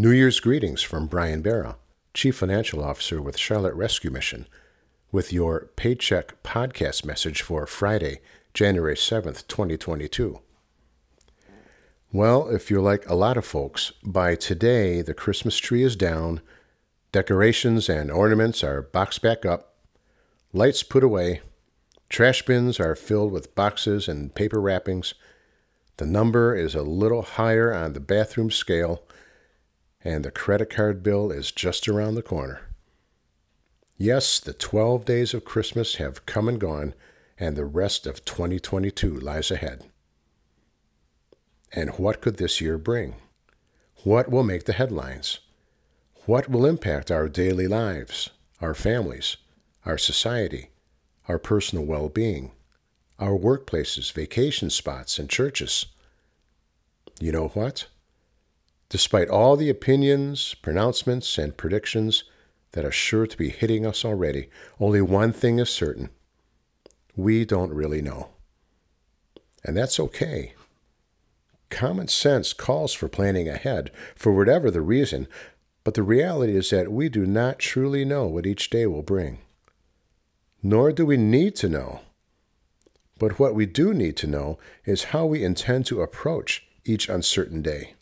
New Year's greetings from Brian Barra, Chief Financial Officer with Charlotte Rescue Mission, with your Paycheck podcast message for Friday, January 7th, 2022. Well, if you're like a lot of folks, by today the Christmas tree is down, decorations and ornaments are boxed back up, lights put away, trash bins are filled with boxes and paper wrappings, the number is a little higher on the bathroom scale, and the credit card bill is just around the corner. Yes, the 12 days of Christmas have come and gone, and the rest of 2022 lies ahead. And what could this year bring? What will make the headlines? What will impact our daily lives, our families, our society, our personal well being, our workplaces, vacation spots, and churches? You know what? Despite all the opinions, pronouncements, and predictions that are sure to be hitting us already, only one thing is certain we don't really know. And that's okay. Common sense calls for planning ahead for whatever the reason, but the reality is that we do not truly know what each day will bring. Nor do we need to know. But what we do need to know is how we intend to approach each uncertain day.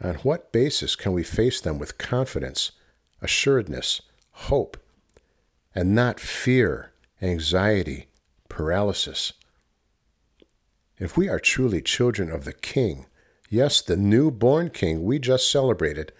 On what basis can we face them with confidence, assuredness, hope, and not fear, anxiety, paralysis? If we are truly children of the King, yes, the newborn King we just celebrated,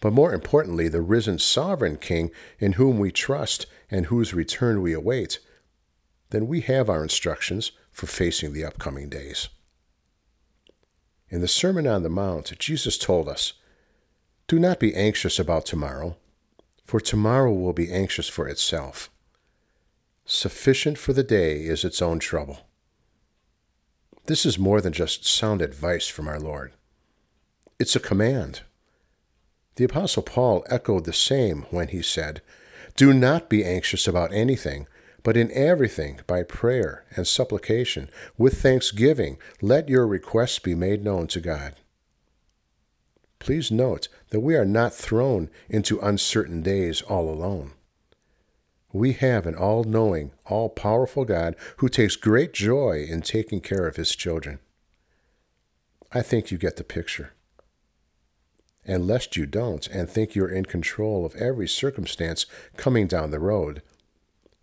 but more importantly, the risen sovereign King in whom we trust and whose return we await, then we have our instructions for facing the upcoming days. In the Sermon on the Mount, Jesus told us, Do not be anxious about tomorrow, for tomorrow will be anxious for itself. Sufficient for the day is its own trouble. This is more than just sound advice from our Lord. It's a command. The Apostle Paul echoed the same when he said, Do not be anxious about anything but in everything, by prayer and supplication, with thanksgiving, let your requests be made known to God. Please note that we are not thrown into uncertain days all alone. We have an all knowing, all powerful God who takes great joy in taking care of his children. I think you get the picture. And lest you don't and think you're in control of every circumstance coming down the road,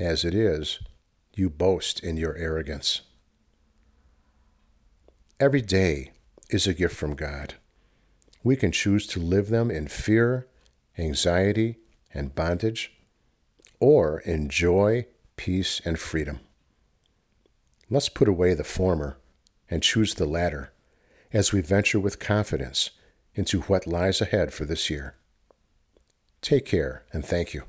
As it is, you boast in your arrogance. Every day is a gift from God. We can choose to live them in fear, anxiety, and bondage, or in joy, peace, and freedom. Let's put away the former and choose the latter as we venture with confidence into what lies ahead for this year. Take care and thank you.